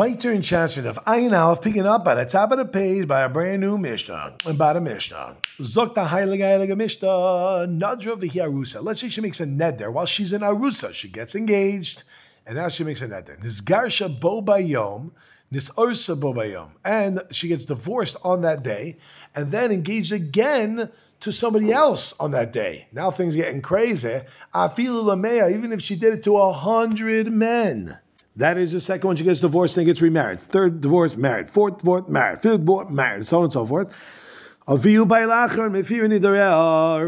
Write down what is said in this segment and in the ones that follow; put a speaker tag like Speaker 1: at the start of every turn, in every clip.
Speaker 1: Weiter in chapter of Ayin Aleph, picking up at the top of the page by a brand new Mishnah, about a Mishnah. Zok the Heilige Heilige Mishnah, Nadra v'hi Arusa. Let's say she makes a neder while she's in Arusa. She gets engaged, and now she makes a neder. Nizgarsha bo bayom, nisorsa bo bayom. And she gets divorced on that day, and then engaged again to somebody else on that day. Now things are getting crazy. Afilu lamea, even if she did it to a hundred men. That is the second one. She gets divorced, then gets remarried. Third divorce, married. Fourth divorce, married. Fifth divorce, married. So on and so forth. Her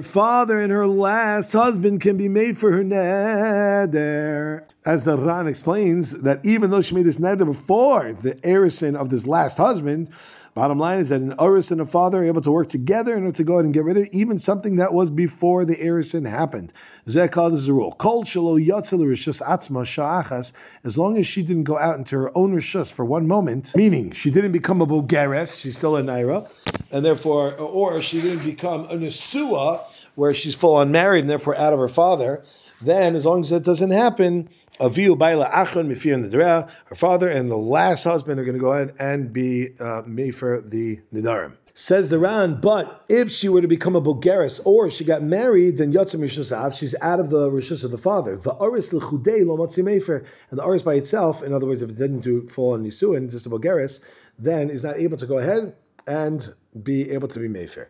Speaker 1: father and her last husband can be made for her neder. As the Ran explains, that even though she made this neder before the heiress of this last husband, Bottom line is that an Urus and a father are able to work together in order to go ahead and get rid of even something that was before the Erisin happened. Zekah, this is a rule. Kol shalo rishus atzma sha'achas, as long as she didn't go out into her own rishus for one moment, meaning she didn't become a bogeres, she's still a naira, and therefore, or she didn't become a nesua, where she's full on married and therefore out of her father, then as long as that doesn't happen, Aviu Baila Achon Mifir her father and the last husband are going to go ahead and be uh, for the Nidarim. Says the Ran, but if she were to become a bogeres or she got married, then Yotzim Rishusav, she's out of the Rishus of the father. Va'aris l'chudei lo mefer, and the Aris by itself, in other words, if it didn't do fall on Nisuin, just a bogeres, then is not able to go ahead and be able to be Mefer.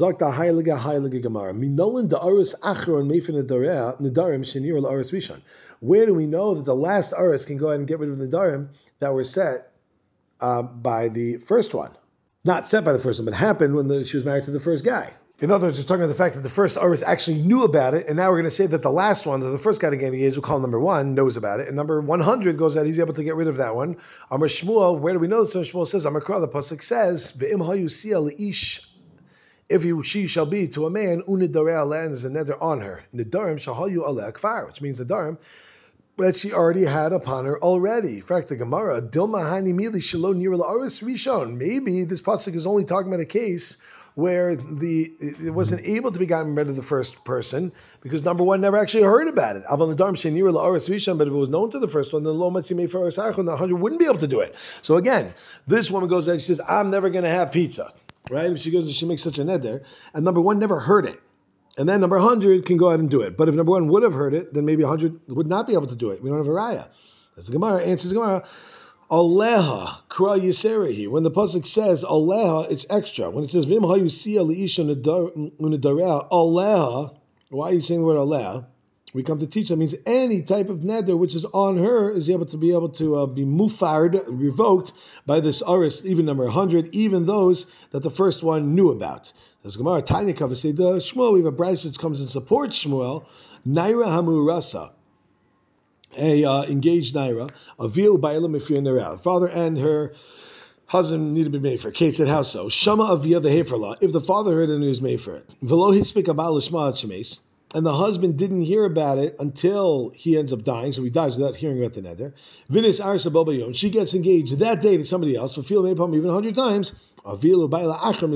Speaker 1: Heilige, heilige Gemara. Aris Achron Mefer Nidarim Aris. Where do we know that the last Aris can go ahead and get rid of the Nidarim that were set uh, by the first one? Not set by the first one, but happened when the, she was married to the first guy. In other words, we're talking about the fact that the first Aris actually knew about it, and now we're going to say that the last one, that the first guy to get engaged, we'll call number one, knows about it, and number 100 goes out, he's able to get rid of that one. Amar Shmuel, where do we know this? So Shmuel says, Amar Kra, the Pasuk says, Ve'im ha'yu ish if he, she shall be to a man, unidareh land is a neder on her. Nidarim shahayu aleh kfar, which means the nidarim that she already had upon her already. In fact, the Gemara, Dilma Hani Mili Shalo Nira La'aris Rishon. Maybe this pasuk is only talking about a case where the it wasn't able to be gotten rid of the first person because number one never actually heard about it. Aval Nadarm Shenira La'aris Rishon, but if it was known to the first one, then Lo Matzimei Faras the hundred wouldn't be able to do it. So again, this woman goes and she says, I'm never going to have pizza right? If she goes and she makes such a neder, and number one never heard it, and then number 100 can go ahead and do it. But if number one would have heard it, then maybe 100 would not be able to do it. We don't have a raya. That's the Gemara. Answers the Gemara. Aleha kra yiserahi. When the pasuk says aleha, it's extra. When it says vim hayusia liisha unidarea aleha, why are you saying the word aleha? We come to teach that means any type of neder which is on her is able to be able to uh, be mufard, revoked by this aris, even number 100, even those that the first one knew about. As Gemara Tanya say the Shmuel, we have a bride which comes and supports Shmuel, Naira Hamurasa, a uh, engaged Naira, Avil Bailam Ifir father and her husband need to be made for. Kate said, How so? Shama Avia the if the father heard it and he was made for it. Velo Hispik Abal and the husband didn't hear about it until he ends up dying, so he dies without hearing about the neder. Vinis arsa. She gets engaged that day to somebody else. Fulfill maypam even hundred times. Avilu baila achram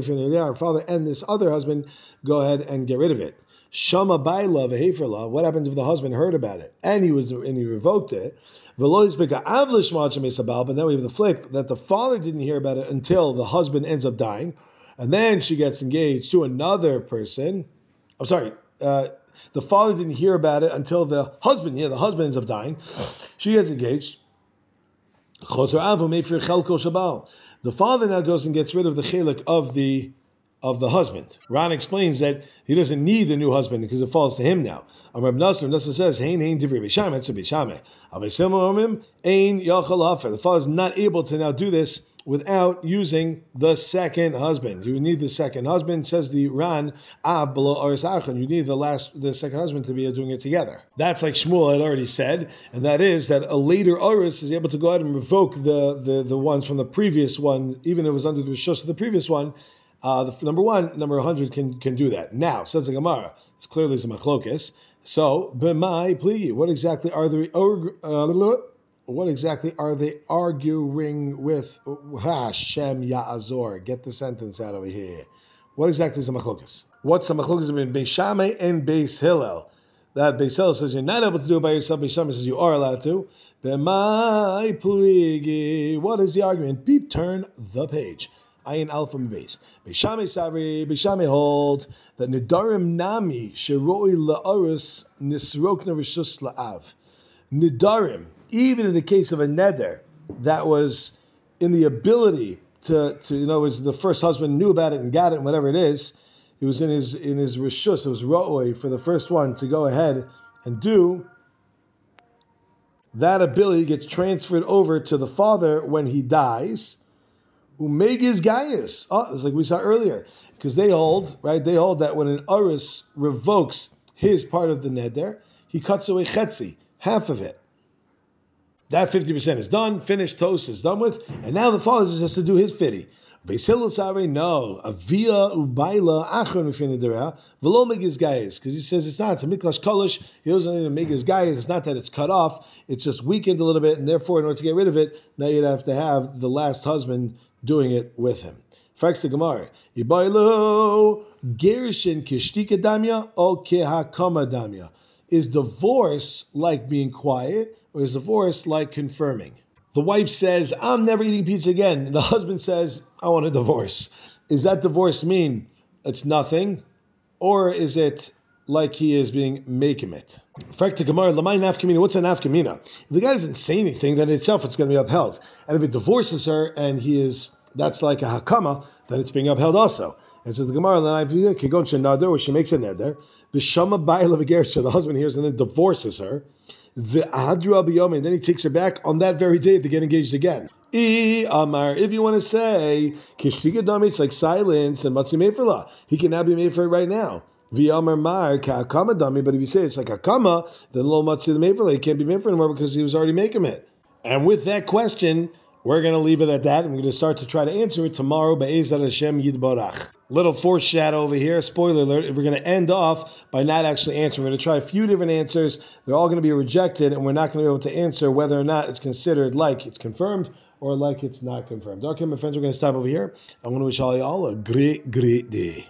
Speaker 1: Her father and this other husband go ahead and get rid of it. Shama baila v'heferla. What happens if the husband heard about it and he was and he revoked it? But then we have the flip that the father didn't hear about it until the husband ends up dying, and then she gets engaged to another person. I'm sorry. Uh, the father didn't hear about it until the husband, yeah, the husband ends up dying. She gets engaged. The father now goes and gets rid of the chelik of the of the husband. Ran explains that he doesn't need the new husband because it falls to him now. Amr Nasr Nasr says, "Hein hein divri b'sham etzur b'shame." Ein yachal The father is not able to now do this without using the second husband. You need the second husband, says the Ran, Ab below Aris You need the last, the second husband to be doing it together. That's like Shmuel had already said, and that is that a later Aris is able to go ahead and revoke the, the, the ones from the previous one, even if it was under the Rishos of the previous one. Uh, the, number one, number 100 can, can do that. Now, says the Gemara, it's clearly some machlokis. So, b'mai pli, what exactly are the uh, what exactly are they arguing with Hashem Ya'azor? Get the sentence out over here. What exactly is the machlokas? What's the machlokas between Beis Shammai and Beis Hillel? that Beisel says you're not able to do it by yourself. Beisham says you are allowed to. What is the argument? Beep, turn the page. Ayin Alpha base. Beishame Savri, Beishame hold that Nidarim Nami Sheroi La'arus Nisrokna Rishus La'av. Nidarim, even in the case of a neder that was in the ability to, to you know, was the first husband knew about it and got it and whatever it is, it was in his in his rishus, it was ro'oi for the first one to go ahead and do. That ability gets transferred over to the father when he dies. Umegiz gaius. Oh, it's like we saw earlier. Because they hold, right? They hold that when an uris revokes his part of the neder, he cuts away chetzi, half of it. That 50% is done, finished, toast is done with, and now the father just has to do his 50. Beisil no, avia ubaila achron ufinidera, velo megiz gayis, because he says it's not, it's a miklash kolish, he doesn't need make his gayis, it's not that it's cut off, it's just weakened a little bit, and therefore, in order to get rid of it, now you'd have to have the last husband doing it with him. Fracks the Gemara, ibailu gerishin kishtika damya o kehakama damya. Is divorce like being quiet, or is divorce like confirming? The wife says, I'm never eating pizza again. And the husband says, I want a divorce. Is that divorce mean it's nothing? Or is it like he is being making it? Frekta Gemara, Lamai Nafkamina, what's a nafkamina? If the guy doesn't say anything, then itself it's going to be upheld. And if it divorces her and he is, that's like a hakama, then it's being upheld also. And says the Gemara, then I've she makes a neder, v'shama ba'il so the husband hears and then divorces her. The and then he takes her back on that very day to get engaged again. E Amar, if you want to say Kishtiga Dami, it's like silence and Matzi made for law. He can now be made for it right now. V'amar mar ka'akama dami, but if you say it's like akama, then lo matzi made for he can't be made for anymore because he was already making it. And with that question, we're going to leave it at that. and We're going to start to try to answer it tomorrow. Be'ezat Hashem Yidbarach. Little foreshadow over here. Spoiler alert. We're going to end off by not actually answering. We're going to try a few different answers. They're all going to be rejected, and we're not going to be able to answer whether or not it's considered like it's confirmed or like it's not confirmed. Okay, my friends, we're going to stop over here. I want to wish all y'all a great, great day.